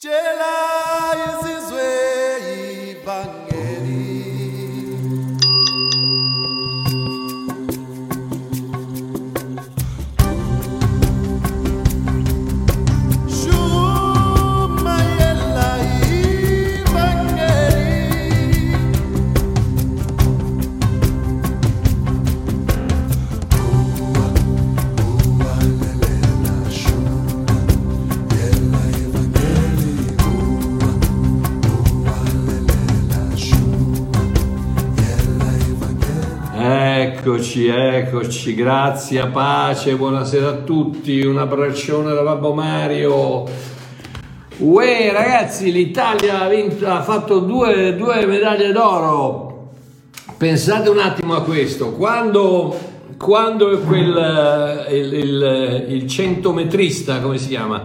Jela! Eccoci, eccoci, grazie, pace, buonasera a tutti, un abbraccione da Babbo Mario. Uè ragazzi, l'Italia ha, vinto- ha fatto due, due medaglie d'oro. Pensate un attimo a questo, quando, quando quel, il, il, il centometrista, come si chiama?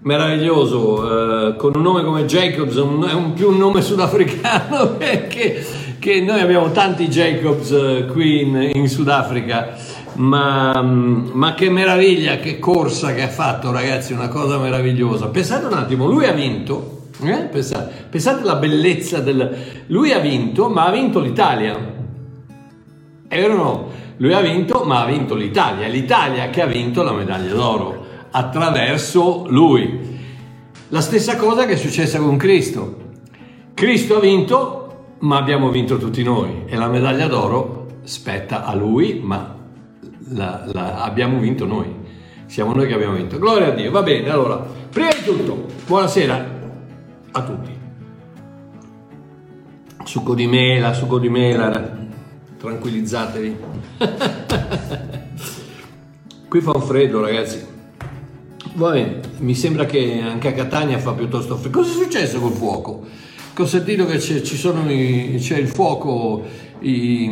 Meraviglioso, eh, con un nome come Jacobs, un- è un, più un nome sudafricano che, che noi abbiamo tanti Jacobs eh, qui in, in Sudafrica, ma, ma che meraviglia, che corsa che ha fatto ragazzi, una cosa meravigliosa. Pensate un attimo, lui ha vinto, eh? pensate, pensate alla bellezza del... Lui ha vinto, ma ha vinto l'Italia. È vero o no? Lui ha vinto, ma ha vinto l'Italia. L'Italia che ha vinto la medaglia d'oro attraverso lui. La stessa cosa che è successa con Cristo. Cristo ha vinto, ma abbiamo vinto tutti noi. E la medaglia d'oro spetta a lui, ma la- la- abbiamo vinto noi. Siamo noi che abbiamo vinto. Gloria a Dio. Va bene, allora, prima di tutto, buonasera a tutti. Succo di mela, succo di mela, tranquillizzatevi. Qui fa un freddo, ragazzi. Va bene, mi sembra che anche a Catania fa piuttosto freddo. Cosa è successo col fuoco? Ho sentito che c'è, i- c'è il fuoco i-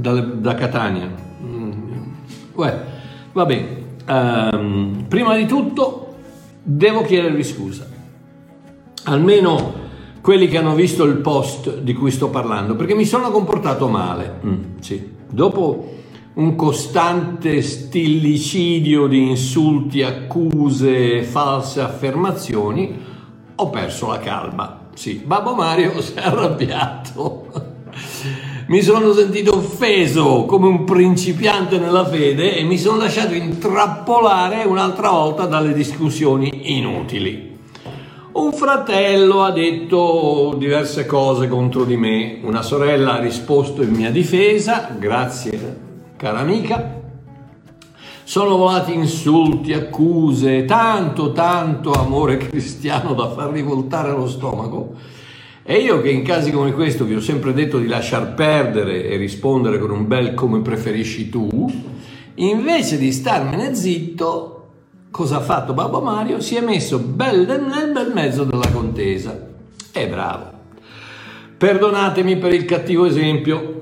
da, da Catania. Mm. Uè, va bene. Ehm, prima di tutto devo chiedervi scusa almeno quelli che hanno visto il post di cui sto parlando, perché mi sono comportato male. Mm, sì. Dopo un costante stillicidio di insulti, accuse, false affermazioni, ho perso la calma. Sì, Babbo Mario si è arrabbiato. Mi sono sentito offeso come un principiante nella fede e mi sono lasciato intrappolare un'altra volta dalle discussioni inutili. Un fratello ha detto diverse cose contro di me, una sorella ha risposto in mia difesa, grazie cara amica. Sono volati insulti, accuse, tanto, tanto amore cristiano da far rivoltare lo stomaco. E io che in casi come questo vi ho sempre detto di lasciar perdere e rispondere con un bel come preferisci tu, invece di starmene zitto, cosa ha fatto Babbo Mario? Si è messo bel nel bel mezzo della contesa. È bravo. Perdonatemi per il cattivo esempio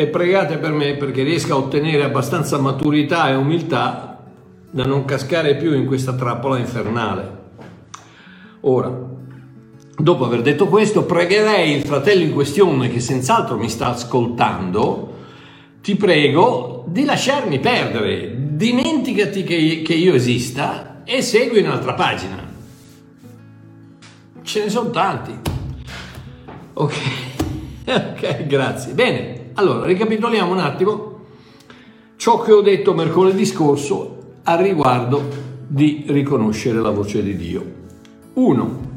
e pregate per me perché riesca a ottenere abbastanza maturità e umiltà da non cascare più in questa trappola infernale. Ora, dopo aver detto questo, pregherei il fratello in questione che senz'altro mi sta ascoltando, ti prego di lasciarmi perdere, dimenticati che, io esista e segui un'altra pagina. Ce ne sono tanti. Ok, ok, grazie. Bene, allora ricapitoliamo un attimo ciò che ho detto mercoledì scorso al riguardo di riconoscere la voce di Dio. Uno,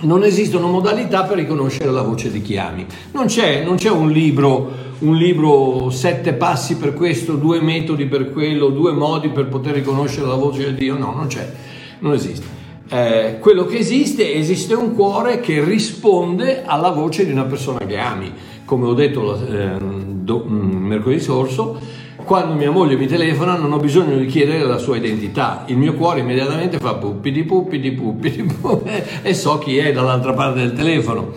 non esistono modalità per riconoscere la voce di chi ami. Non c'è, non c'è un libro, un libro sette passi per questo, due metodi per quello, due modi per poter riconoscere la voce di Dio. No, non c'è, non esiste. Eh, quello che esiste, esiste un cuore che risponde alla voce di una persona che ami. Come ho detto eh, do- mm, mercoledì scorso, quando mia moglie mi telefona non ho bisogno di chiedere la sua identità, il mio cuore immediatamente fa puppi di puppi di puppi di puppi e so chi è dall'altra parte del telefono.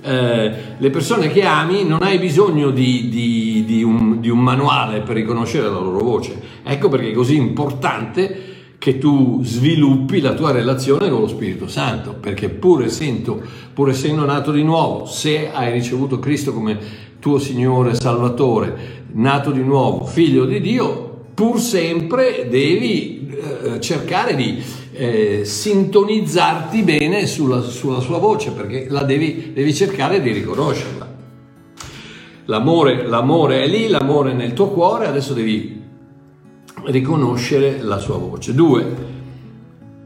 Eh, le persone che ami non hai bisogno di, di- di un, di un manuale per riconoscere la loro voce. Ecco perché è così importante che tu sviluppi la tua relazione con lo Spirito Santo, perché pur essendo, pur essendo nato di nuovo, se hai ricevuto Cristo come tuo Signore Salvatore, nato di nuovo, figlio di Dio, pur sempre devi eh, cercare di eh, sintonizzarti bene sulla, sulla sua voce, perché la devi, devi cercare di riconoscerla. L'amore, l'amore è lì, l'amore è nel tuo cuore, adesso devi riconoscere la sua voce. Due,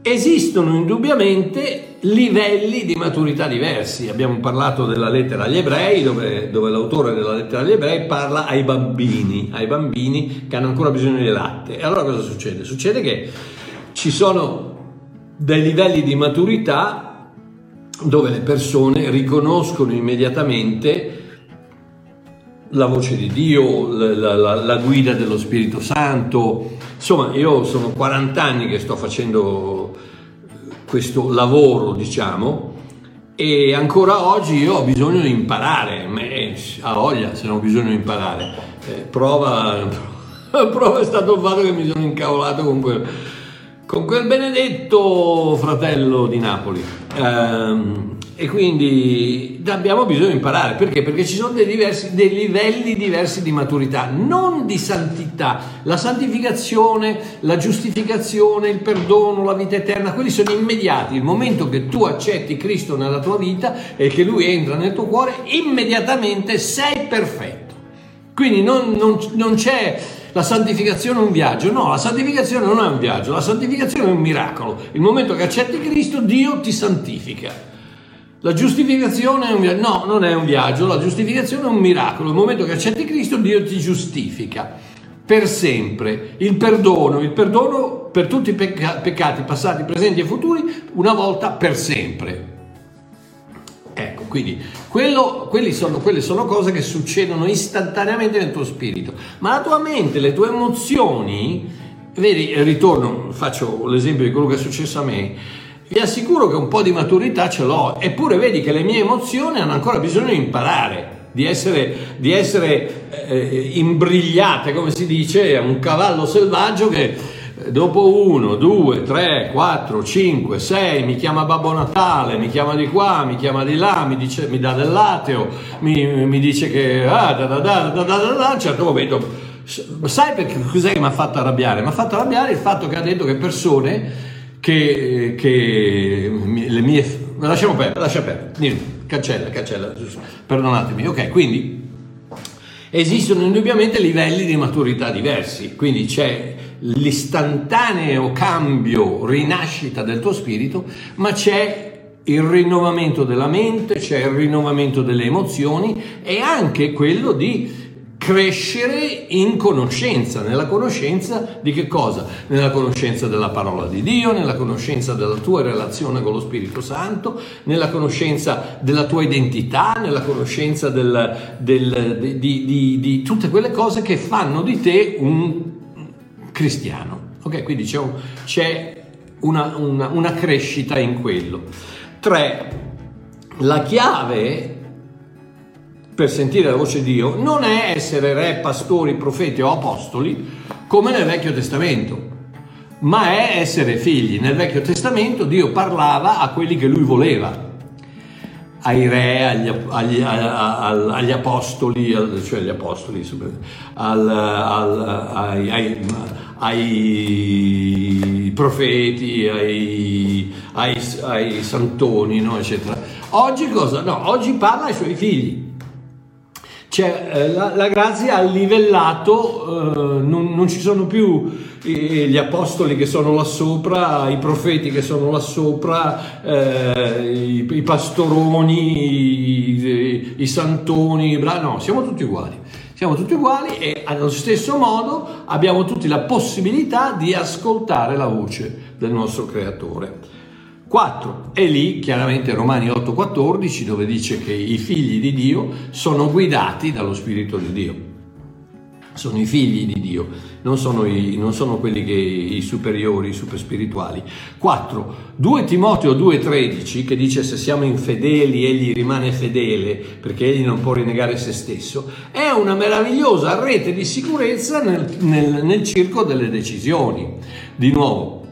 esistono indubbiamente livelli di maturità diversi. Abbiamo parlato della lettera agli ebrei, dove, dove, l'autore della lettera agli ebrei parla ai bambini, ai bambini che hanno ancora bisogno di latte. E allora cosa succede? Succede che ci sono dei livelli di maturità dove le persone riconoscono immediatamente la voce di Dio, la, la, la, guida dello Spirito Santo. Insomma, io sono 40 anni che sto facendo questo lavoro, diciamo, e ancora oggi io ho bisogno di imparare, a voglia se non ho bisogno di imparare. Eh, prova, prova è stato il fatto che mi sono incavolato con quel, con quel benedetto fratello di Napoli. Um, e quindi abbiamo bisogno di imparare perché? Perché ci sono dei, diversi, dei, livelli diversi di maturità, non di santità. La santificazione, la giustificazione, il perdono, la vita eterna, quelli sono immediati. Il momento che tu accetti Cristo nella tua vita e che Lui entra nel tuo cuore, immediatamente sei perfetto. Quindi non, non, non c'è la santificazione è un viaggio. No, la santificazione non è un viaggio, la santificazione è un miracolo. Il momento che accetti Cristo, Dio ti santifica. La giustificazione è un viaggio, no, non è un viaggio, la giustificazione è un miracolo. Nel momento che accetti Cristo, Dio ti giustifica per sempre. Il perdono, il perdono per tutti i pecca- peccati passati, presenti e futuri, una volta per sempre. Ecco, quindi quello, sono, quelle sono cose che succedono istantaneamente nel tuo spirito, ma la tua mente, le tue emozioni, vedi, ritorno, faccio l'esempio di quello che è successo a me, vi assicuro che un po' di maturità ce l'ho, eppure vedi che le mie emozioni hanno ancora bisogno di imparare, di essere, di essere eh, imbrigliate, come si dice, un cavallo selvaggio che eh, dopo uno, due, tre, quattro, cinque, sei, mi chiama Babbo Natale, mi chiama di qua, mi chiama di là, mi, dice, mi dà del lateo, mi, mi dice che ah, da, da, da, da, da, da, da, a un certo momento... Sai perché cos'è che mi ha fatto arrabbiare? Mi ha fatto arrabbiare il fatto che ha detto che persone che, che le mie... Lasciamo perdere, lascia perdere, cancella, cancella, perdonatemi. Ok, quindi esistono indubbiamente livelli di maturità diversi, quindi c'è l'istantaneo cambio, rinascita del tuo spirito, ma c'è il rinnovamento della mente, c'è il rinnovamento delle emozioni e anche quello di crescere in conoscenza, nella conoscenza di che cosa? Nella conoscenza della parola di Dio, nella conoscenza della tua relazione con lo Spirito Santo, nella conoscenza della tua identità, nella conoscenza del, del, di, di, di, tutte quelle cose che fanno di te un cristiano. Ok, quindi c'è, un, c'è una, una, una crescita in quello. Tre, la chiave per sentire la voce di Dio non è essere re, pastori, profeti o apostoli come nel Vecchio Testamento, ma è essere figli. Nel Vecchio Testamento Dio parlava a quelli che lui voleva, ai re, agli, agli, agli, apostoli, cioè agli apostoli, al, al, ai, ai, ai, profeti, ai, ai santoni, no, eccetera. Oggi cosa? No, oggi parla ai suoi figli. Cioè, eh, la, la, grazia ha livellato, eh, non, non, ci sono più gli apostoli che sono là sopra, i profeti che sono là sopra, eh, i, i, pastoroni, i, i santoni, no, siamo tutti uguali. Siamo tutti uguali e allo stesso modo abbiamo tutti la possibilità di ascoltare la voce del nostro creatore. 4. E lì chiaramente Romani 8:14 dove dice che i figli di Dio sono guidati dallo Spirito di Dio. Sono i figli di Dio, non sono, i, non sono quelli che i superiori, i super spirituali. 4. 2 Timoteo 2,13 che dice se siamo infedeli egli rimane fedele perché egli non può rinnegare se stesso, è una meravigliosa rete di sicurezza nel, nel, nel circo delle decisioni. Di nuovo,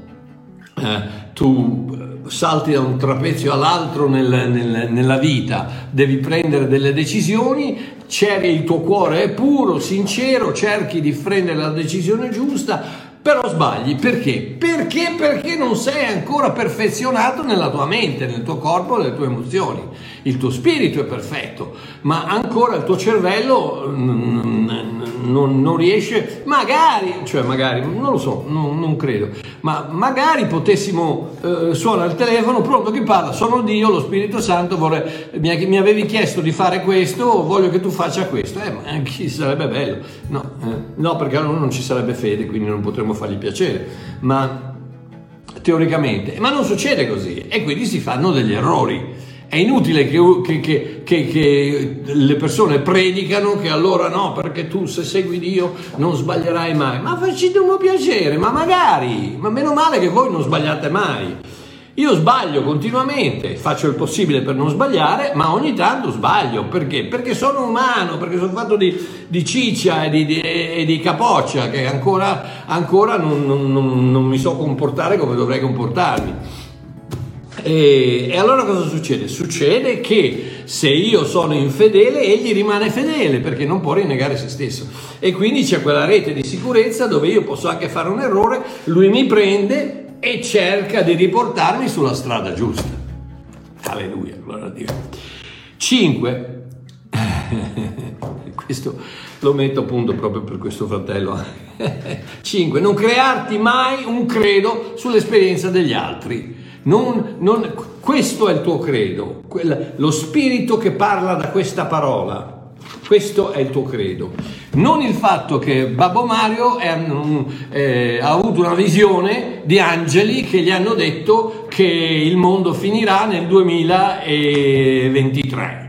eh, tu salti da un trapezio all'altro nel, nel, nella vita, devi prendere delle decisioni, il tuo cuore è puro, sincero, cerchi di prendere la decisione giusta, Però sbagli perché? Perché? Perché non sei ancora perfezionato nella tua mente, nel tuo corpo, nelle tue emozioni. Il tuo spirito è perfetto, ma ancora il tuo cervello non, non riesce, magari, cioè magari, non lo so, non, non credo, ma magari potessimo, eh, suona il telefono, pronto chi parla? Sono Dio, lo Spirito Santo, vorrei, mi, mi, avevi chiesto di fare questo, voglio che tu faccia questo. Eh, ma chi sarebbe bello? No, eh, no perché allora non ci sarebbe fede, quindi non potremmo fargli piacere, ma teoricamente, ma non succede così e quindi si fanno degli errori. È inutile che, che, che, che, le persone predicano che allora no, perché tu se segui Dio non sbaglierai mai. Ma facete un piacere, ma magari, ma meno male che voi non sbagliate mai. Io sbaglio continuamente, faccio il possibile per non sbagliare, ma ogni tanto sbaglio. Perché? Perché sono umano, perché sono fatto di, di ciccia e di, di, e di, capoccia, che ancora, ancora non, non, non, non mi so comportare come dovrei comportarmi. E, e, allora cosa succede? Succede che se io sono infedele, egli rimane fedele perché non può rinnegare se stesso. E quindi c'è quella rete di sicurezza dove io posso anche fare un errore, lui mi prende e cerca di riportarmi sulla strada giusta. Alleluia, gloria a Dio. 5. questo lo metto appunto proprio per questo fratello. 5. Non crearti mai un credo sull'esperienza degli altri. Non, non, questo è il tuo credo, quel, lo spirito che parla da questa parola. Questo è il tuo credo. Non il fatto che Babbo Mario è, eh, ha avuto una visione di angeli che gli hanno detto che il mondo finirà nel 2023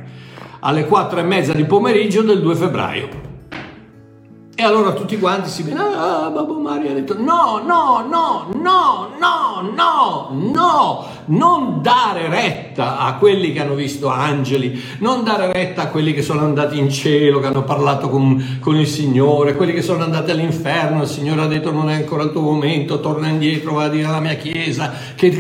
alle 4 e mezza di pomeriggio del 2 febbraio. E allora tutti quanti si vedono, ah, Babbo Mario ha detto no, no, no, no, no, no, no, non dare retta a quelli che hanno visto angeli, non dare retta a quelli che sono andati in cielo, che hanno parlato con, con il Signore, quelli che sono andati all'inferno, il Signore ha detto non è ancora il tuo momento, torna indietro, va a dire alla mia chiesa, che,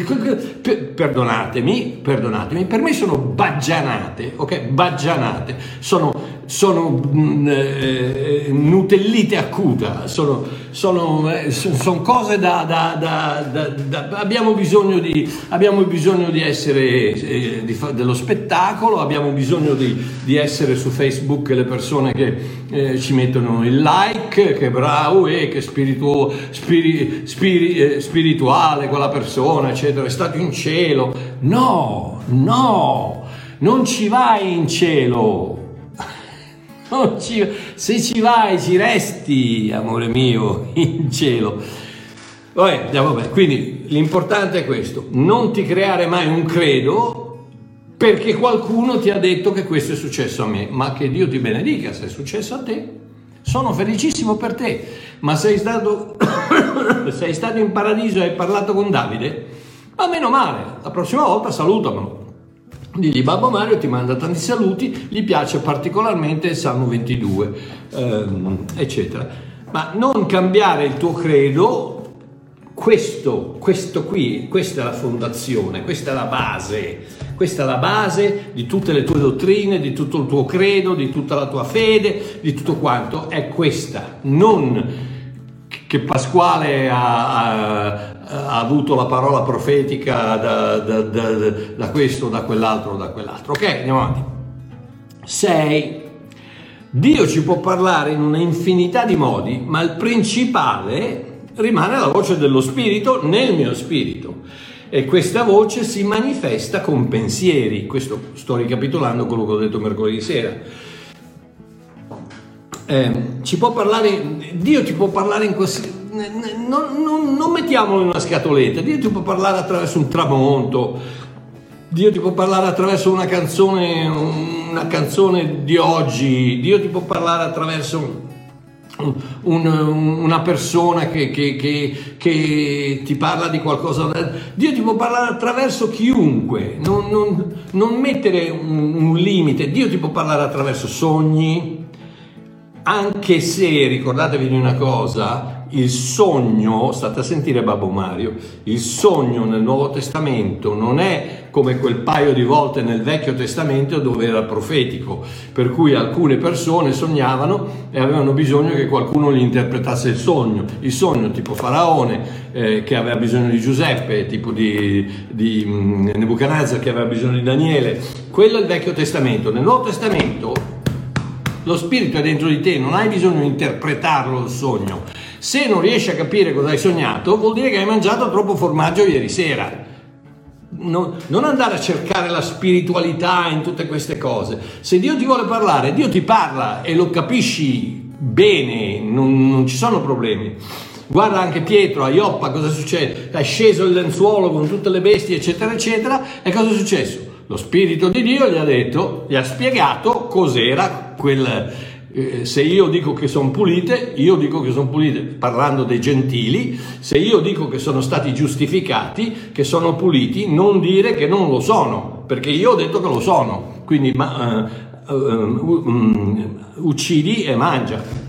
perdonatemi, perdonatemi, per me sono baggianate, ok? Baggianate, sono sono mm, eh, nutellite acuta, sono, sono, eh, sono cose da, da, da, da, abbiamo bisogno di, abbiamo bisogno di essere eh, di, dello spettacolo, abbiamo bisogno di, di, essere su Facebook le persone che eh, ci mettono il like, che bravo e che spiritu, spiri, spiri, eh, spirituale quella persona, eccetera, è stato in cielo. No, no, non ci vai in cielo ci, se ci vai ci resti, amore mio, in cielo. Vabbè, andiamo. Quindi l'importante è questo, non ti creare mai un credo perché qualcuno ti ha detto che questo è successo a me, ma che Dio ti benedica se è successo a te. Sono felicissimo per te, ma sei stato, sei stato in paradiso e hai parlato con Davide? Ma meno male, la prossima volta salutamelo. Digli Babbo Mario ti manda tanti saluti, gli piace particolarmente il Salmo 22, ehm, eccetera. Ma non cambiare il tuo credo, questo, questo qui, questa è la fondazione, questa è la base, questa è la base di tutte le tue dottrine, di tutto il tuo credo, di tutta la tua fede, di tutto quanto, è questa, non che Pasquale ha, ha, ha, avuto la parola profetica da, da, da, da questo, da quell'altro, da quell'altro. Ok, andiamo avanti. 6. Dio ci può parlare in una infinità di modi, ma il principale rimane la voce dello Spirito nel mio spirito. E questa voce si manifesta con pensieri. Questo sto ricapitolando quello che ho detto mercoledì sera eh, ci può parlare, Dio ti può parlare in qualsiasi... Non, non, non mettiamolo in una scatoletta, Dio ti può parlare attraverso un tramonto, Dio ti può parlare attraverso una canzone, una canzone di oggi, Dio ti può parlare attraverso un, una persona che, che, che, che, ti parla di qualcosa. Dio ti può parlare attraverso chiunque, non, non, non mettere un, un limite. Dio ti può parlare attraverso sogni, anche se ricordatevi di una cosa, il sogno, state a sentire Babbo Mario, il sogno nel Nuovo Testamento non è come quel paio di volte nel Vecchio Testamento dove era profetico, per cui alcune persone sognavano e avevano bisogno che qualcuno gli interpretasse il sogno. Il sogno tipo Faraone eh, che aveva bisogno di Giuseppe, tipo di, di mm, Nebuchadnezzar che aveva bisogno di Daniele. Quello è il Vecchio Testamento. Nel Nuovo Testamento lo spirito è dentro di te, non hai bisogno di interpretarlo il sogno. Se non riesci a capire cosa hai sognato, vuol dire che hai mangiato troppo formaggio ieri sera. Non, non, andare a cercare la spiritualità in tutte queste cose. Se Dio ti vuole parlare, Dio ti parla e lo capisci bene, non, non ci sono problemi. Guarda anche Pietro a Ioppa cosa succede? È sceso il lenzuolo con tutte le bestie, eccetera, eccetera. E cosa è successo? Lo Spirito di Dio gli ha detto, gli ha spiegato cos'era quel, eh, se io dico che sono pulite, io dico che sono pulite, parlando dei gentili, se io dico che sono stati giustificati, che sono puliti, non dire che non lo sono, perché io ho detto che lo sono, quindi ma, uh, uh, um, uccidi e mangia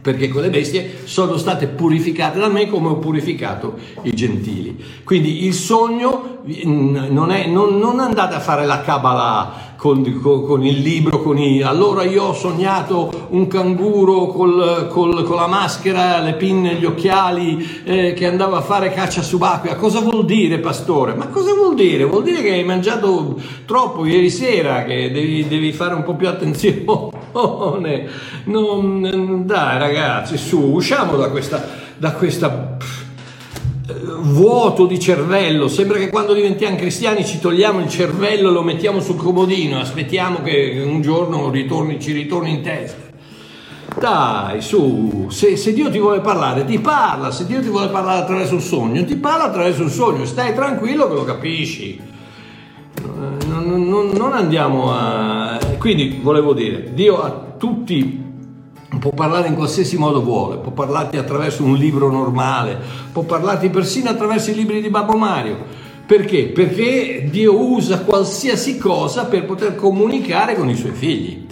perché quelle bestie sono state purificate da me come ho purificato i gentili. Quindi il sogno non, è, non, non andate a fare la Kabbalah con, con, con, il libro, con i... allora io ho sognato un canguro col, col, con la maschera, le pinne, gli occhiali, eh, che andava a fare caccia subacquea. Cosa vuol dire, pastore? Ma cosa vuol dire? Vuol dire che hai mangiato troppo ieri sera, che devi, devi fare un po' più attenzione. Non, dai ragazzi, su, usciamo da questa... Da questa vuoto di cervello, sembra che quando diventiamo cristiani ci togliamo il cervello, lo mettiamo sul comodino, aspettiamo che un giorno ritorni, ci ritorni in testa. Dai, su, se, se, Dio ti vuole parlare, ti parla, se Dio ti vuole parlare attraverso il sogno, ti parla attraverso il sogno, stai tranquillo che lo capisci. Non, non, non andiamo a... Quindi volevo dire, Dio a tutti può parlare in qualsiasi modo vuole, può parlarti attraverso un libro normale, può parlarti persino attraverso i libri di Babbo Mario. Perché? Perché Dio usa qualsiasi cosa per poter comunicare con i suoi figli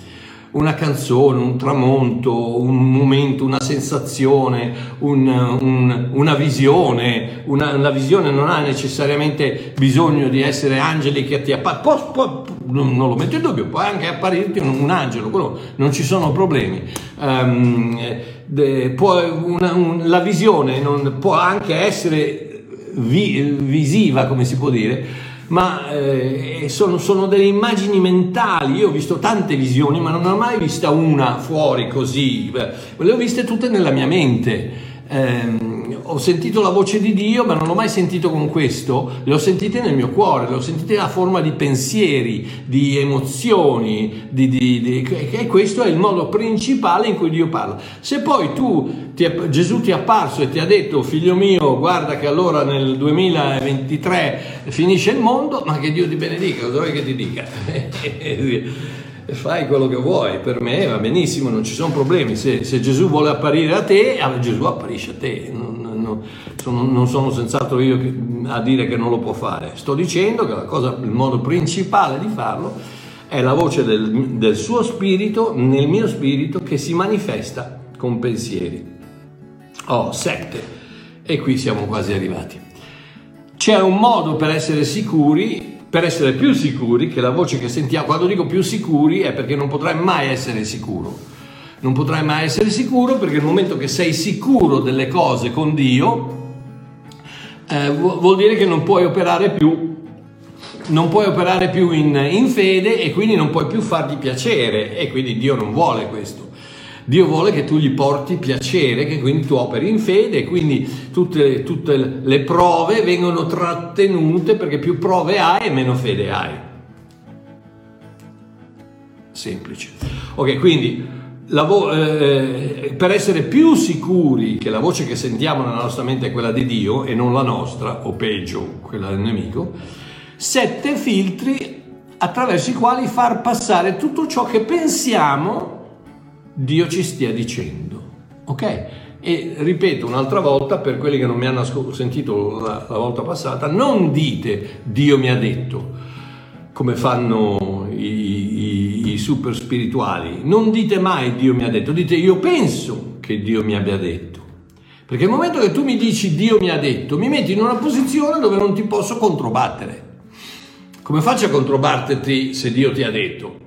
una canzone, un tramonto, un momento, una sensazione, un, un, una visione. Una, la visione non ha necessariamente bisogno di essere angeli che ti appaiono, non, non, lo metto in dubbio, può anche apparirti un, un angelo, quello non ci sono problemi. Um, de, può, una, la visione non, può anche essere vi, visiva, come si può dire, ma eh, sono, sono, delle immagini mentali. Io ho visto tante visioni, ma non ho mai vista una fuori così. Le ho viste tutte nella mia mente. Eh, ho sentito la voce di Dio, ma non l'ho mai sentito con questo, le ho sentite nel mio cuore, le ho sentite nella forma di pensieri, di emozioni, di, di, di, e questo è il modo principale in cui Dio parla. Se poi tu, ti Gesù ti è apparso e ti ha detto, figlio mio, guarda che allora nel 2023 finisce il mondo, ma che Dio ti benedica, cosa vuoi che ti dica? fai quello che vuoi, per me va benissimo, non ci sono problemi, se, se Gesù vuole apparire a te, Gesù apparisce a te, non, non, sono, non sono senz'altro io a dire che non lo può fare, sto dicendo che cosa, il modo principale di farlo è la voce del, del suo spirito nel mio spirito che si manifesta con pensieri. Oh, sette, e qui siamo quasi arrivati. C'è un modo per essere sicuri per essere più sicuri che la voce che sentiamo, quando dico più sicuri è perché non potrai mai essere sicuro. Non potrai mai essere sicuro perché nel momento che sei sicuro delle cose con Dio, eh, vuol dire che non puoi operare più non puoi operare più in, in, fede e quindi non puoi più fargli piacere e quindi Dio non vuole questo. Dio vuole che tu gli porti piacere, che quindi tu operi in fede e quindi tutte, tutte le prove vengono trattenute perché più prove hai e meno fede hai. Semplice. Ok, quindi vo- eh, per essere più sicuri che la voce che sentiamo nella nostra mente è quella di Dio e non la nostra, o peggio, quella del nemico, sette filtri attraverso i quali far passare tutto ciò che pensiamo Dio ci stia dicendo. Ok? E ripeto un'altra volta, per quelli che non mi hanno sentito la, la volta passata, non dite Dio mi ha detto, come fanno super spirituali. Non dite mai Dio mi ha detto, dite io penso che Dio mi abbia detto. Perché il momento che tu mi dici Dio mi ha detto, mi metti in una posizione dove non ti posso controbattere. Come faccio a controbatterti se Dio ti ha detto?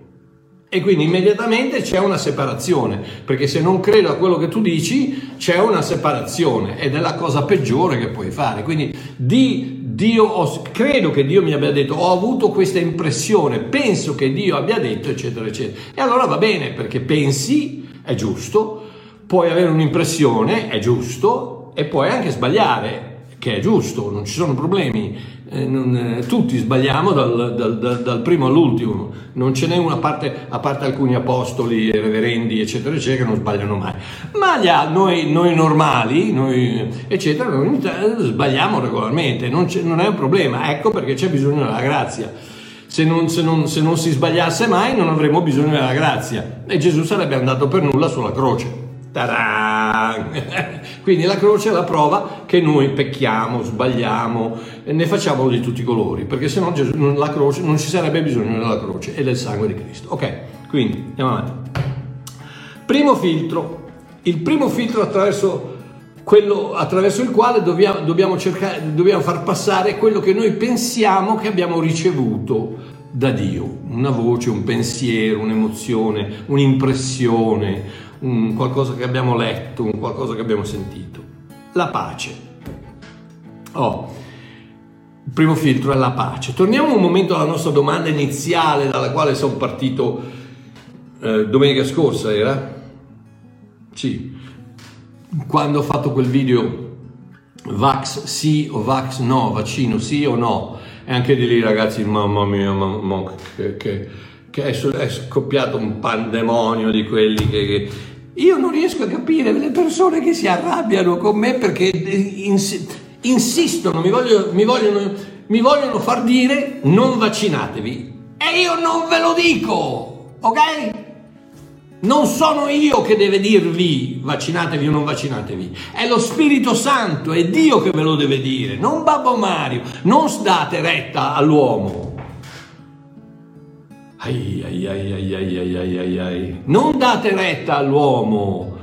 E quindi immediatamente c'è una separazione, perché se non credo a quello che tu dici, c'è una separazione ed è la cosa peggiore che puoi fare. Quindi di Dio, credo che Dio mi abbia detto, ho avuto questa impressione, penso che Dio abbia detto, eccetera, eccetera. E allora va bene, perché pensi, è giusto, puoi avere un'impressione, è giusto, e puoi anche sbagliare, che è giusto, non ci sono problemi. Eh, non, eh, tutti sbagliamo dal, dal, dal, dal, primo all'ultimo, non ce n'è una parte, a parte alcuni apostoli, reverendi, eccetera, eccetera, che non sbagliano mai. Ma gli, noi, noi normali, noi, eccetera, noi sbagliamo regolarmente, non, non, è un problema, ecco perché c'è bisogno della grazia. Se non, se, non, se non si sbagliasse mai non avremmo bisogno della grazia e Gesù sarebbe andato per nulla sulla croce. Quindi la croce è la prova che noi pecchiamo, sbagliamo e ne facciamo di tutti i colori, perché se no la croce, non ci sarebbe bisogno della croce e del sangue di Cristo. Ok, quindi andiamo avanti. Primo filtro, il primo filtro attraverso, quello, attraverso il quale dobbiamo, dobbiamo, cercare, dobbiamo far passare quello che noi pensiamo che abbiamo ricevuto da Dio, una voce, un pensiero, un'emozione, un'impressione, un qualcosa che abbiamo letto, un qualcosa che abbiamo sentito. La pace. Oh, il primo filtro è la pace. Torniamo un momento alla nostra domanda iniziale dalla quale sono partito eh, domenica scorsa, era? Sì, quando ho fatto quel video Vax sì o Vax no, vaccino sì o no. E anche di lì ragazzi, mamma mia, mamma, che, che, che è, è, scoppiato un pandemonio di quelli che, che io non riesco a capire le persone che si arrabbiano con me perché ins- insistono, mi vogliono, mi, vogliono, mi vogliono far dire non vaccinatevi. E io non ve lo dico, ok? Non sono io che deve dirvi vaccinatevi o non vaccinatevi, è lo Spirito Santo, è Dio che ve lo deve dire, non Babbo Mario, non date retta all'uomo. Ai, ai, ai, ai, ai, ai, ai, ai. Non date retta all'uomo,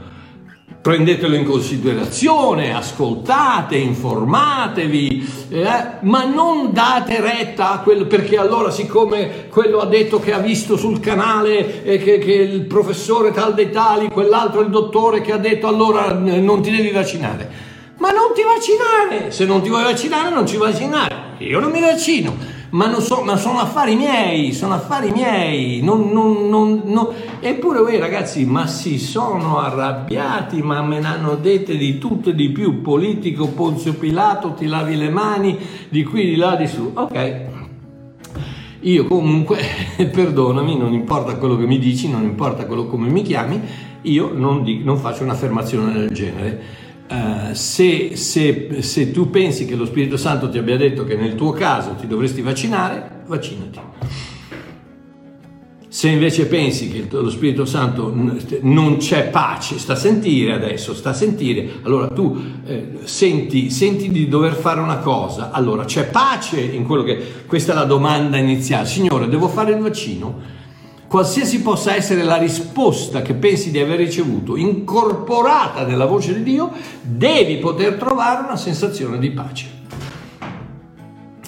prendetelo in considerazione, ascoltate, informatevi, eh, ma non date retta a quello, perché allora siccome quello ha detto che ha visto sul canale eh, che, che, il professore tal dei tali, quell'altro il dottore che ha detto allora non ti devi vaccinare. Ma non ti vaccinare, se non ti vuoi vaccinare non ci vaccinare, io non mi vaccino ma, so, ma, sono affari miei, sono affari miei, non, non, non, eppure voi ragazzi, ma si sono arrabbiati, ma me ne hanno dette di tutto e di più, politico, Ponzio Pilato, ti lavi le mani, di qui, di là, di su, ok. Io comunque, perdonami, non importa quello che mi dici, non importa quello come mi chiami, io non, dico, non faccio un'affermazione del genere Uh, se, se, se, tu pensi che lo Spirito Santo ti abbia detto che nel tuo caso ti dovresti vaccinare, vaccinati. Se invece pensi che lo Spirito Santo non c'è pace, sta a sentire adesso, sta a sentire, allora tu eh, senti, senti, di dover fare una cosa, allora c'è pace in quello che... Questa è la domanda iniziale. Signore, devo fare il vaccino? Qualsiasi possa essere la risposta che pensi di aver ricevuto, incorporata nella voce di Dio, devi poter trovare una sensazione di pace.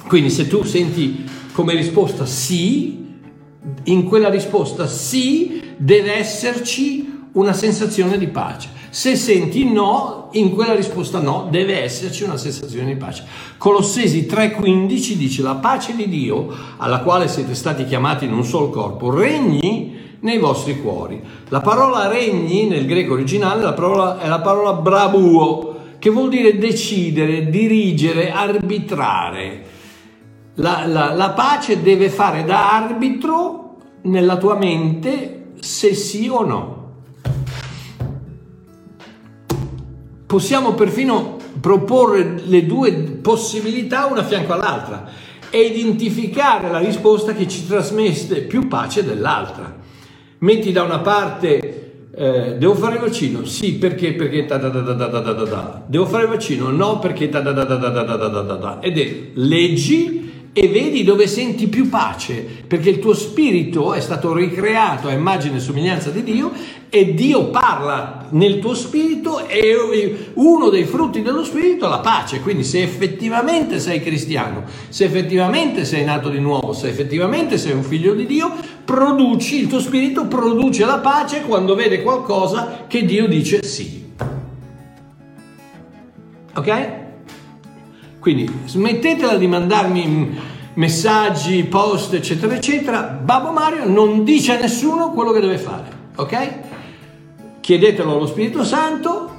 Quindi se tu senti come risposta sì, in quella risposta sì deve esserci una sensazione di pace. Se senti no, in quella risposta no, deve esserci una sensazione di pace. Colossesi 3:15 dice la pace di Dio, alla quale siete stati chiamati in un solo corpo, regni nei vostri cuori. La parola regni nel greco originale la parola, è la parola brabuo, che vuol dire decidere, dirigere, arbitrare. La, la, la pace deve fare da arbitro nella tua mente se sì o no. Possiamo perfino proporre le due possibilità una a fianco all'altra e identificare la risposta che ci trasmette più pace dell'altra. Metti da una parte eh, devo fare il vaccino? Sì, perché? Perché da da da da da da da. Devo fare il vaccino? No, perché da da da da da da da da. Ed è leggi e vedi dove senti più pace, perché il tuo spirito è stato ricreato a immagine e somiglianza di Dio e Dio parla nel tuo spirito e uno dei frutti dello spirito è la pace. Quindi se effettivamente sei cristiano, se effettivamente sei nato di nuovo, se effettivamente sei un figlio di Dio, produci, il tuo spirito produce la pace quando vede qualcosa che Dio dice sì. Ok? Quindi smettetela di mandarmi messaggi, post, eccetera, eccetera. Babbo Mario non dice a nessuno quello che deve fare, ok? Chiedetelo allo Spirito Santo.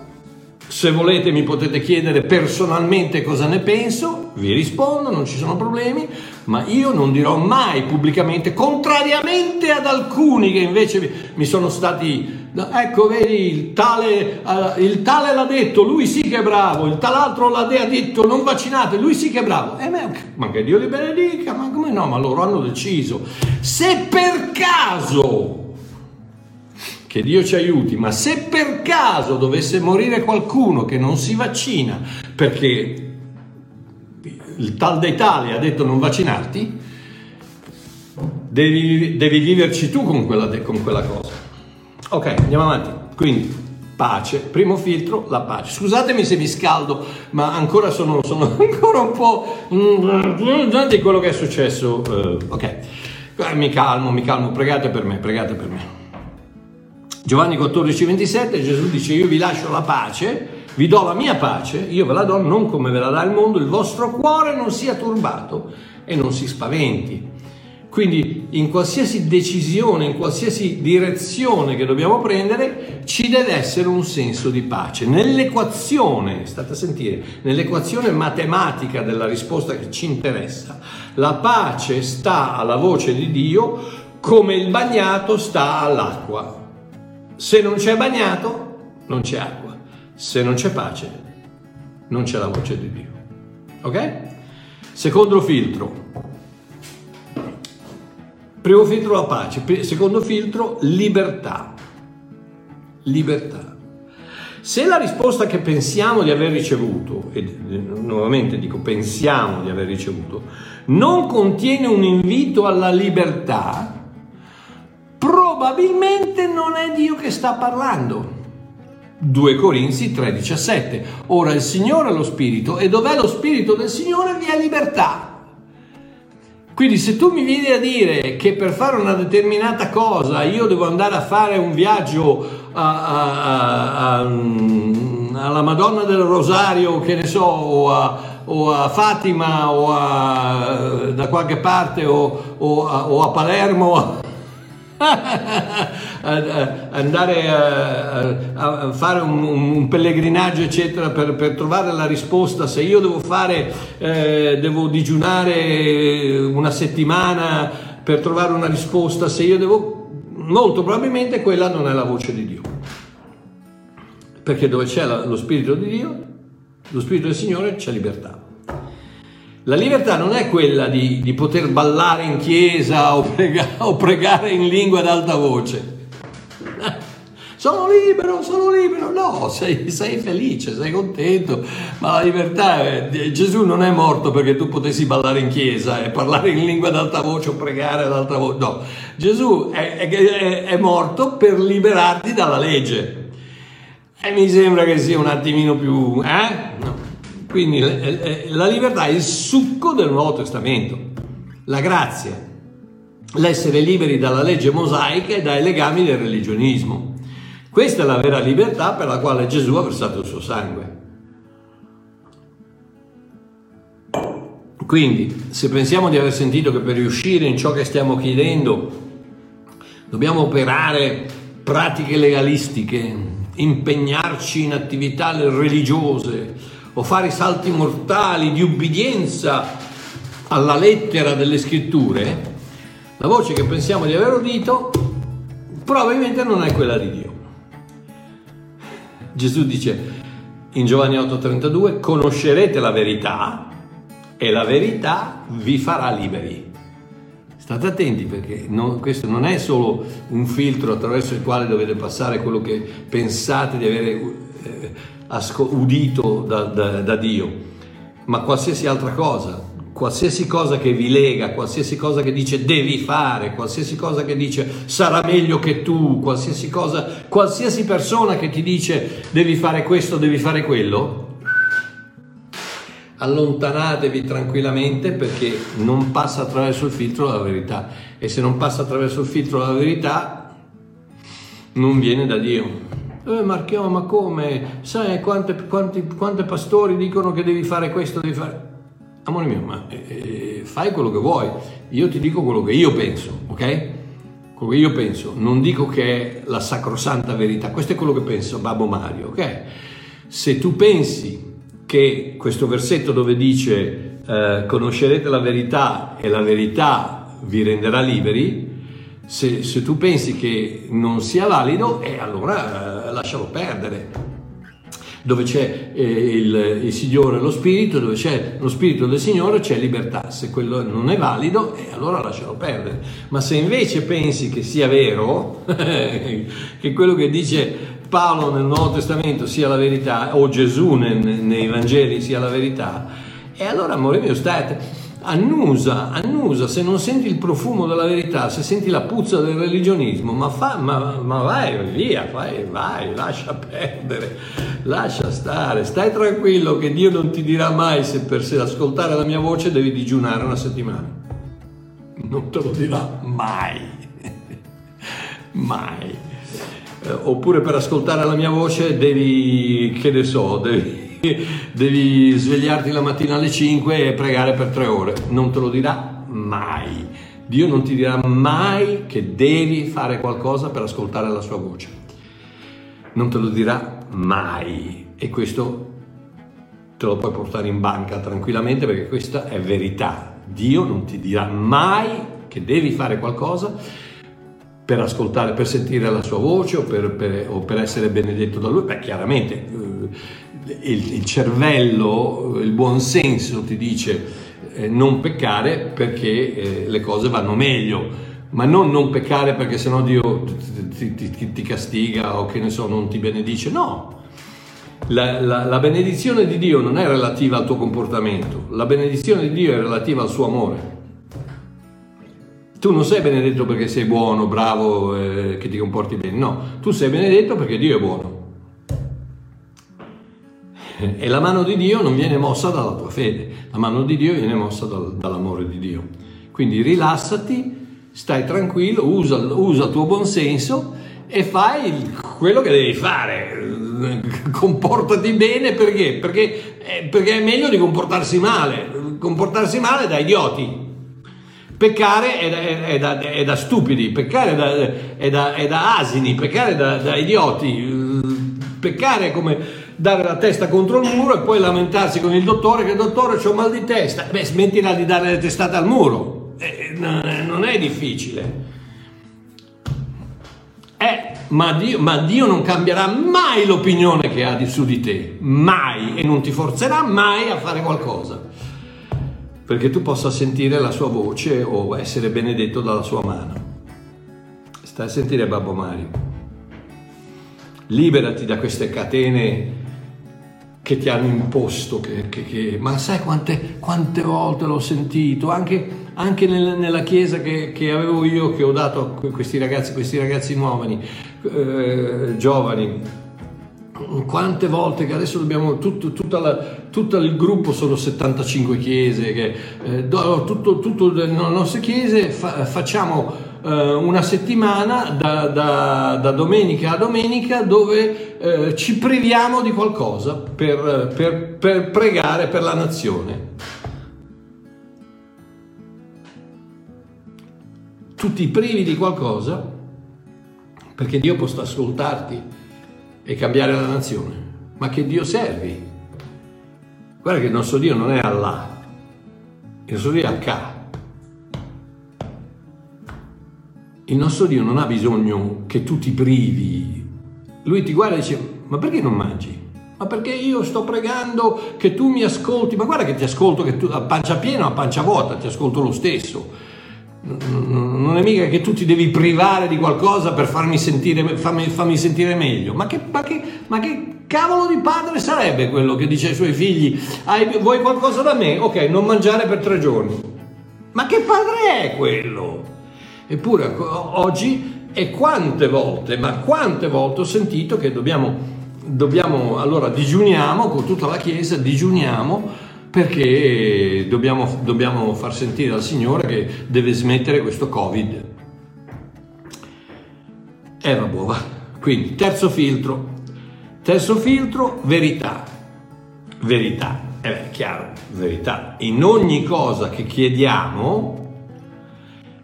Se volete mi potete chiedere personalmente cosa ne penso, vi rispondo, non ci sono problemi, ma io non dirò mai pubblicamente, contrariamente ad alcuni che invece mi sono stati Ecco, vedi, il tale, uh, il tale, l'ha detto, lui sì che è bravo, il tal'altro l'ha detto, non vaccinate, lui sì che è bravo. Eh, ma che Dio li benedica, ma come no? Ma loro hanno deciso. Se per caso, che Dio ci aiuti, ma se per caso dovesse morire qualcuno che non si vaccina perché il tal dei tali ha detto non vaccinarti, devi, devi viverci tu con quella, con quella cosa. Ok, andiamo avanti. Quindi, pace. Primo filtro, la pace. Scusatemi se mi scaldo, ma ancora sono, sono ancora un po' di quello che è successo. Uh, ok, eh, mi calmo, mi calmo. Pregate per me, pregate per me. Giovanni 14, 27, Gesù dice io vi lascio la pace, vi do la mia pace, io ve la do non come ve la dà il mondo, il vostro cuore non sia turbato e non si spaventi. Quindi in qualsiasi decisione, in qualsiasi direzione che dobbiamo prendere, ci deve essere un senso di pace. Nell'equazione, state a sentire, nell'equazione matematica della risposta che ci interessa, la pace sta alla voce di Dio come il bagnato sta all'acqua. Se non c'è bagnato, non c'è acqua. Se non c'è pace, non c'è la voce di Dio. Ok? Secondo filtro, Primo filtro la pace, secondo filtro libertà. Libertà. Se la risposta che pensiamo di aver ricevuto, e nuovamente dico pensiamo di aver ricevuto, non contiene un invito alla libertà, probabilmente non è Dio che sta parlando. 2 Corinzi 3:17. Ora il Signore è lo Spirito e dov'è lo Spirito del Signore vi è libertà. Quindi se tu mi vieni a dire che per fare una determinata cosa io devo andare a fare un viaggio a, a, a, alla Madonna del Rosario, che ne so, o a, o a Fatima o da qualche parte o, o, o a Palermo andare a, a fare un, un, pellegrinaggio eccetera per, per, trovare la risposta. Se io devo fare eh, devo digiunare una settimana per trovare una risposta se io devo molto probabilmente quella non è la voce di Dio. Perché dove c'è lo spirito di Dio lo spirito del Signore c'è libertà la libertà non è quella di, di poter ballare in chiesa o, prega, o pregare in lingua ad alta voce. Sono libero, sono libero. No, sei, sei, felice, sei contento. Ma la libertà, è, Gesù non è morto perché tu potessi ballare in chiesa e parlare in lingua ad alta voce o pregare ad alta voce. No, Gesù è, è, è morto per liberarti dalla legge. E mi sembra che sia un attimino più... Eh? No. Quindi la libertà è il succo del Nuovo Testamento, la grazia, l'essere liberi dalla legge mosaica e dai legami del religionismo. Questa è la vera libertà per la quale Gesù ha versato il suo sangue. Quindi, se pensiamo di aver sentito che per riuscire in ciò che stiamo chiedendo dobbiamo operare pratiche legalistiche, impegnarci in attività religiose, o fare salti mortali di ubbidienza alla lettera delle scritture, la voce che pensiamo di aver udito probabilmente non è quella di Dio. Gesù dice in Giovanni 8:32, conoscerete la verità e la verità vi farà liberi. State attenti perché non, questo non è solo un filtro attraverso il quale dovete passare quello che pensate di avere eh, udito da, da, da Dio, ma qualsiasi altra cosa. qualsiasi cosa che vi lega, qualsiasi cosa che dice devi fare, qualsiasi cosa che dice sarà meglio che tu, qualsiasi cosa, qualsiasi persona che ti dice devi fare questo, devi fare quello, allontanatevi tranquillamente perché non passa attraverso il filtro della verità e se non passa attraverso il filtro della verità non viene da Dio. Eh Marchiò, ma come? Sai quante, quanti, quante pastori dicono che devi fare questo, devi fare... Amore mio, ma eh, fai quello che vuoi, io ti dico quello che io penso, ok? Quello che io penso, non dico che è la sacrosanta verità, questo è quello che penso Babbo Mario, ok? Se tu pensi che questo versetto dove dice eh, conoscerete la verità e la verità vi renderà liberi, se, se tu pensi che non sia valido, eh, allora eh, lascialo perdere. Dove c'è eh, il, il, Signore lo Spirito, dove c'è lo Spirito del Signore c'è libertà. Se quello non è valido, eh, allora lascialo perdere. Ma se invece pensi che sia vero, che quello che dice Paolo nel Nuovo Testamento sia la verità, o Gesù nei, nei Vangeli sia la verità, e allora, amore mio, state, annusa, annusa, se non senti il profumo della verità, se senti la puzza del religionismo, ma, fa, ma, ma vai via, vai, vai, lascia perdere, lascia stare, stai tranquillo che Dio non ti dirà mai se per se ascoltare la mia voce devi digiunare una settimana. Non te lo dirà mai, mai. Eh, oppure per ascoltare la mia voce devi, che ne so, devi, devi svegliarti la mattina alle 5 e pregare per tre ore. Non te lo dirà mai. Dio non ti dirà mai che devi fare qualcosa per ascoltare la sua voce. Non te lo dirà mai. E questo te lo puoi portare in banca tranquillamente perché questa è verità. Dio non ti dirà mai che devi fare qualcosa per ascoltare, per sentire la sua voce o per, per, o per essere benedetto da lui? Beh, chiaramente eh, il, il, cervello, il buon senso ti dice eh, non peccare perché eh, le cose vanno meglio, ma non non peccare perché sennò Dio ti, ti, ti, ti castiga o che ne so, non ti benedice, no. La, la, la benedizione di Dio non è relativa al tuo comportamento, la benedizione di Dio è relativa al suo amore. Tu non sei benedetto perché sei buono, bravo, eh, che ti comporti bene, no, tu sei benedetto perché Dio è buono. E la mano di Dio non viene mossa dalla tua fede, la mano di Dio viene mossa dal, dall'amore di Dio. Quindi rilassati, stai tranquillo, usa, usa il tuo buon senso e fai quello che devi fare. Comportati bene perché? Perché, eh, perché è meglio di comportarsi male. Comportarsi male da idioti. Peccare è da, è, da, è da, stupidi, peccare è da, è da asini, peccare è da, idioti. Peccare come dare la testa contro il muro e poi lamentarsi con il dottore che dottore ho mal di testa. Beh, smettila di dare le testate al muro. Eh, non è difficile. Eh, ma, Dio, ma Dio non cambierà mai l'opinione che ha di, su di te, mai, e non ti forzerà mai a fare qualcosa perché tu possa sentire la sua voce o essere benedetto dalla sua mano. Stai a sentire Babbo Mario. Liberati da queste catene che ti hanno imposto, che, che, che... ma sai quante, quante, volte l'ho sentito, anche, anche nel, nella chiesa che, che, avevo io, che ho dato a questi ragazzi, questi ragazzi nuovi, eh, giovani, quante volte che adesso dobbiamo, tutto, la, tutto, il gruppo sono 75 chiese, che, eh, tutto, tutto le nostre chiese fa, facciamo eh, una settimana da, da, da, domenica a domenica dove eh, ci priviamo di qualcosa per, per, per pregare per la nazione. Tu ti privi di qualcosa perché Dio può ascoltarti e cambiare la nazione. Ma che Dio servi? Guarda che il nostro Dio non è Allah, il nostro Dio è Akka. Il nostro Dio non ha bisogno che tu ti privi. Lui ti guarda e dice, ma perché non mangi? Ma perché io sto pregando che tu mi ascolti? Ma guarda che ti ascolto che tu, a pancia piena o a pancia vuota, ti ascolto lo stesso non è mica che tu ti devi privare di qualcosa per farmi sentire, farmi, farmi sentire meglio, ma che, ma, che, ma che, cavolo di padre sarebbe quello che dice ai suoi figli, "Hai- vuoi qualcosa da me? Ok, non mangiare per tre giorni. Ma che padre è quello? Eppure oggi, e quante volte, ma quante volte ho sentito che dobbiamo, dobbiamo allora digiuniamo con tutta la Chiesa, digiuniamo perché dobbiamo, dobbiamo far sentire al Signore che deve smettere questo Covid. E vabbè, va. Quindi, terzo filtro. Terzo filtro, verità. Verità. Eh beh, chiaro, verità. In ogni cosa che chiediamo,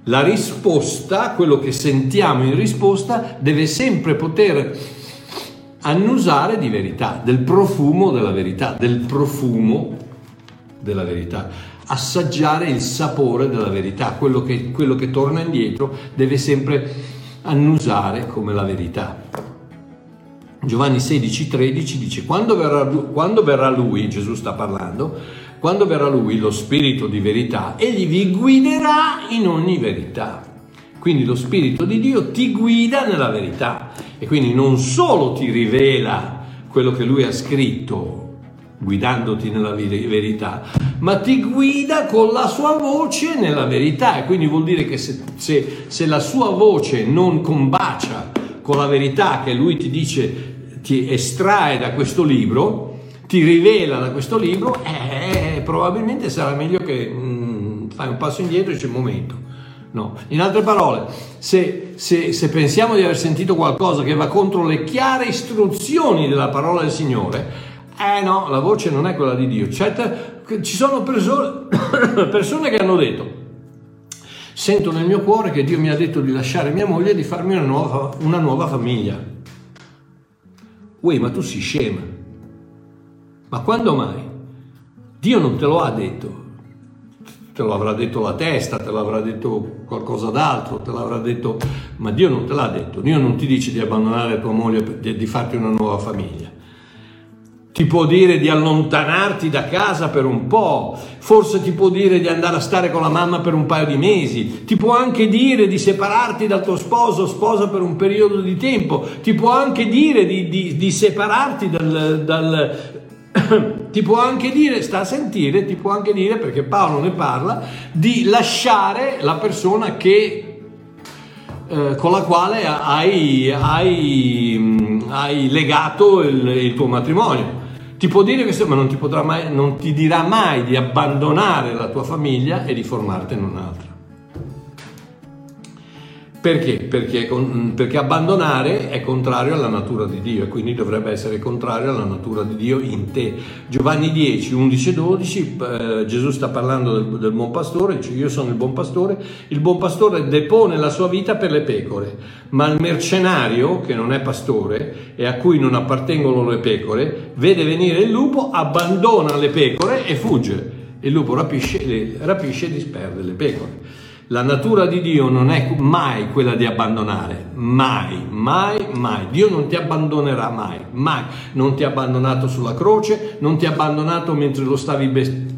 la risposta, quello che sentiamo in risposta, deve sempre poter annusare di verità, del profumo della verità, del profumo della verità, assaggiare il sapore della verità, quello che, quello che torna indietro deve sempre annusare come la verità. Giovanni 16, 13 dice, quando verrà, quando verrà lui, Gesù sta parlando, quando verrà lui, lo Spirito di verità, egli vi guiderà in ogni verità. Quindi lo Spirito di Dio ti guida nella verità e quindi non solo ti rivela quello che lui ha scritto, guidandoti nella veri- verità, ma ti guida con la sua voce nella verità. E quindi vuol dire che se, se- se la sua voce non combacia con la verità che lui ti dice, ti estrae da questo libro, ti rivela da questo libro, eh, probabilmente sarà meglio che mm, fai un passo indietro e c'è un momento. No. In altre parole, se, se- se pensiamo di aver sentito qualcosa che va contro le chiare istruzioni della parola del Signore, eh no, la voce non è quella di Dio. Certe- ci sono persone, persone che hanno detto, sento nel mio cuore che Dio mi ha detto di lasciare mia moglie e di farmi una nuova, una nuova famiglia. Uè, ma tu sei scema. Ma quando mai? Dio non te lo ha detto. Te lo avrà detto la testa, te l'avrà detto qualcosa d'altro, te l'avrà detto, ma Dio non te l'ha detto. Dio non ti dice di abbandonare tua moglie di, di farti una nuova famiglia. Ti può dire di allontanarti da casa per un po', forse ti può dire di andare a stare con la mamma per un paio di mesi, ti può anche dire di separarti dal tuo sposo o sposa per un periodo di tempo, ti può anche dire di, di- di separarti dal, dal- ti può anche dire, sta a sentire, ti può anche dire, perché Paolo ne parla, di lasciare la persona che eh, con la quale hai, hai, mh, hai legato il, il tuo matrimonio. Ti può dire questo, ma non ti, mai, non ti dirà mai di abbandonare la tua famiglia e di formartene un'altra. Perché? Perché, con- perché abbandonare è contrario alla natura di Dio e quindi dovrebbe essere contrario alla natura di Dio in te. Giovanni 10, 11 e 12, eh, Gesù sta parlando del, del buon pastore, dice io sono il buon pastore, il buon pastore depone la sua vita per le pecore, ma il mercenario, che non è pastore e a cui non appartengono le pecore, vede venire il lupo, abbandona le pecore e fugge. Il lupo rapisce, rapisce e disperde le pecore. La natura di Dio non è mai quella di abbandonare, mai, mai, mai. Dio non ti abbandonerà mai, mai. Non ti ha abbandonato sulla croce, non ti ha abbandonato mentre lo stavi bes-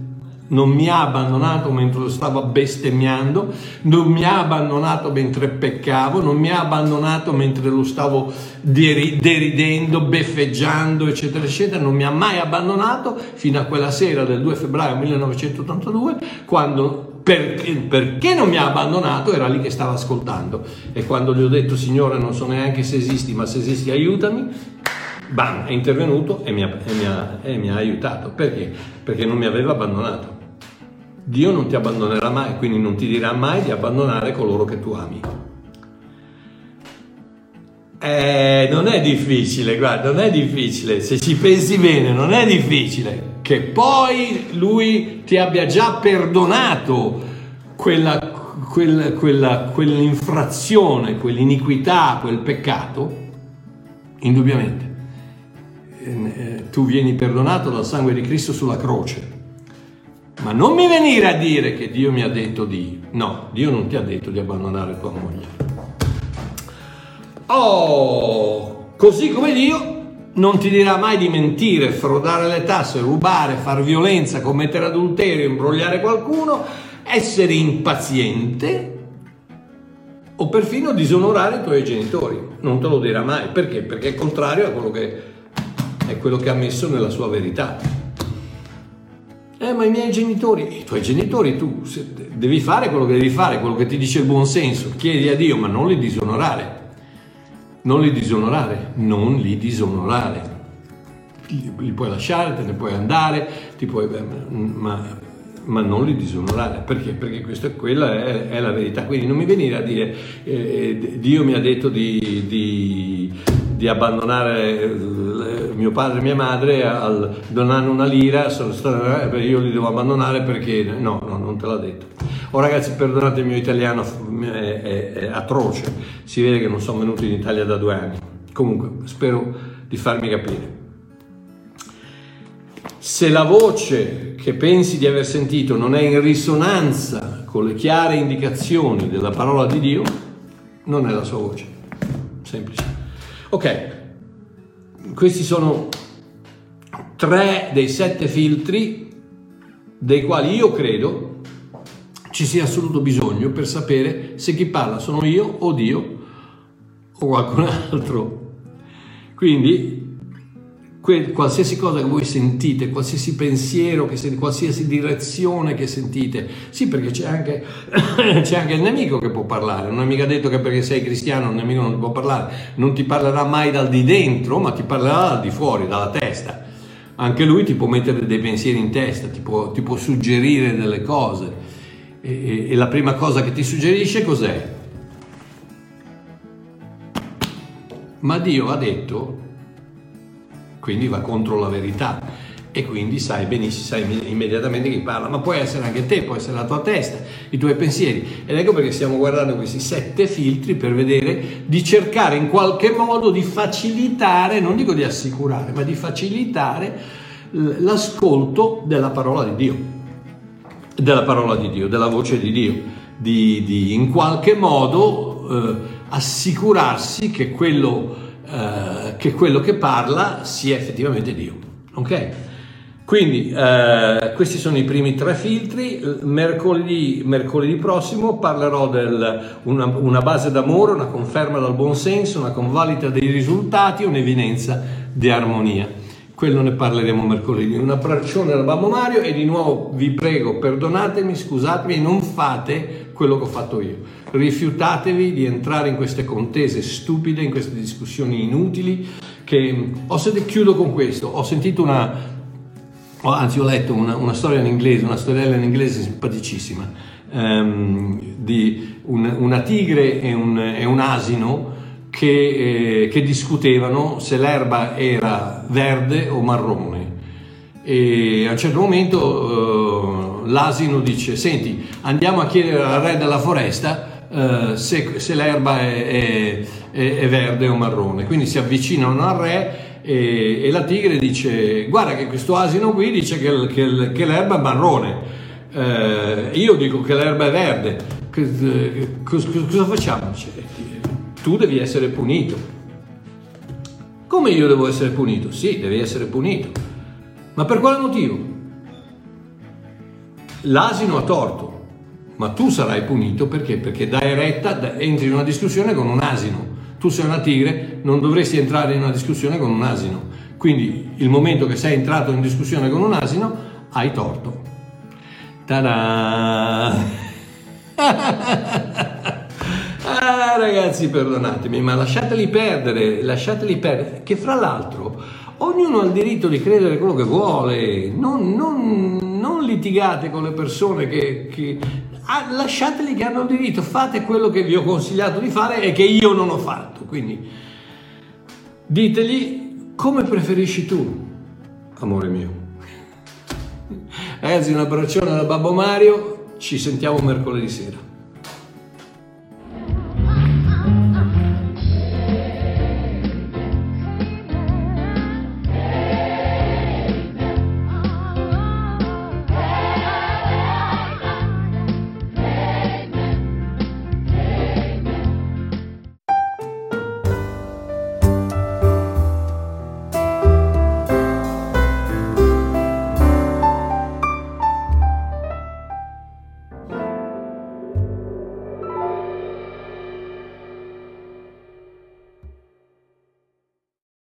non mi ha abbandonato mentre lo stavo bestemmiando, non mi ha abbandonato mentre peccavo, non mi ha abbandonato mentre lo stavo deri- deridendo, beffeggiando, eccetera, eccetera, non mi ha mai abbandonato fino a quella sera del 2 febbraio 1982, quando perché, perché non mi ha abbandonato era lì che stava ascoltando e quando gli ho detto Signore non so neanche se esisti, ma se esisti aiutami, bam, è intervenuto e mi ha, e mi ha- e mi ha aiutato. Perché? Perché non mi aveva abbandonato. Dio non ti abbandonerà mai, quindi non ti dirà mai di abbandonare coloro che tu ami. Eh, non è difficile, guarda, non è difficile, se ci pensi bene, non è difficile. Che poi lui ti abbia già perdonato quella, quella- quella- quell'infrazione, quell'iniquità, quel peccato, indubbiamente. Eh, eh, tu vieni perdonato dal sangue di Cristo sulla croce. Ma non mi venire a dire che Dio mi ha detto di... No, Dio non ti ha detto di abbandonare tua moglie. Oh, così come Dio non ti dirà mai di mentire, frodare le tasse, rubare, far violenza, commettere adulterio, imbrogliare qualcuno, essere impaziente o perfino disonorare i tuoi genitori. Non te lo dirà mai. Perché? Perché è contrario a quello che è quello che ha messo nella sua verità. Eh, ma i miei genitori, i tuoi genitori, tu devi fare quello che devi fare, quello che ti dice il buon senso. Chiedi a Dio, ma non li disonorare. Non li disonorare, non li disonorare. Li puoi lasciare, te ne puoi andare, puoi, ma ma non li disonorare. Perché? Perché questa quella è, è, la verità. Quindi non mi venire a dire eh, Dio mi ha detto di, di, di, abbandonare eh, mio padre e mia madre al donare una lira, eh, io li devo abbandonare perché no, no, non te l'ha detto. Oh ragazzi, perdonate il mio italiano, è, è, è atroce, si vede che non sono venuto in Italia da due anni. Comunque, spero di farmi capire. Se la voce che pensi di aver sentito non è in risonanza con le chiare indicazioni della parola di Dio, non è la sua voce. Semplice. Ok, questi sono tre dei sette filtri dei quali io credo ci sia assoluto bisogno per sapere se chi parla sono io o Dio o qualcun altro. Quindi qualsiasi cosa che voi sentite, qualsiasi pensiero, sentite, qualsiasi direzione che sentite. Sì, perché c'è anche, c'è anche, il nemico che può parlare. Non è mica detto che perché sei cristiano il nemico non può parlare. Non ti parlerà mai dal di dentro, ma ti parlerà dal di fuori, dalla testa. Anche lui ti può mettere dei pensieri in testa, ti può, ti può suggerire delle cose. E, e, la prima cosa che ti suggerisce cos'è? Ma Dio ha detto quindi va contro la verità e quindi sai benissimo, sai immediatamente chi parla, ma può essere anche te, può essere la tua testa, i tuoi pensieri. Ed ecco perché stiamo guardando questi sette filtri per vedere di cercare in qualche modo di facilitare, non dico di assicurare, ma di facilitare l'ascolto della parola di Dio, della parola di Dio, della voce di Dio, di, di in qualche modo eh, assicurarsi che quello eh, che quello che parla sia effettivamente Dio. Ok? Quindi eh, questi sono i primi tre filtri. Mercoledì, mercoledì prossimo parlerò di una, una, base d'amore, una conferma dal buon senso, una convalida dei risultati, un'evidenza di armonia. Quello ne parleremo mercoledì. Un abbraccione da Babbo Mario e di nuovo vi prego, perdonatemi, scusatemi, non fate quello che ho fatto io rifiutatevi di entrare in queste contese stupide, in queste discussioni inutili. Che ho sentito, chiudo con questo, ho sentito una, anzi ho letto una, una storia in inglese, una storiella in inglese simpaticissima, um, di un, una tigre e un, e un asino che, eh, che, discutevano se l'erba era verde o marrone. E a un certo momento uh, l'asino dice, senti, andiamo a chiedere al re della foresta eh, se, se, l'erba è, è, è, verde o marrone. Quindi si avvicinano al re e, e, la tigre dice guarda che questo asino qui dice che, che, che l'erba è marrone. Eh, io dico che l'erba è verde. Cosa, cosa facciamo? Tu devi essere punito. Come io devo essere punito? Sì, devi essere punito. Ma per quale motivo? L'asino ha torto ma tu sarai punito perché? Perché dai retta, entri in una discussione con un asino. Tu sei una tigre, non dovresti entrare in una discussione con un asino. Quindi il momento che sei entrato in discussione con un asino, hai torto. Ta-da! ah, ragazzi, perdonatemi, ma lasciateli perdere, lasciateli perdere, che fra l'altro ognuno ha il diritto di credere quello che vuole, non, non, non litigate con le persone che, che ah, lasciateli che hanno il diritto, fate quello che vi ho consigliato di fare e che io non ho fatto. Quindi ditegli come preferisci tu, amore mio. Ragazzi, un abbraccione da Babbo Mario, ci sentiamo mercoledì sera.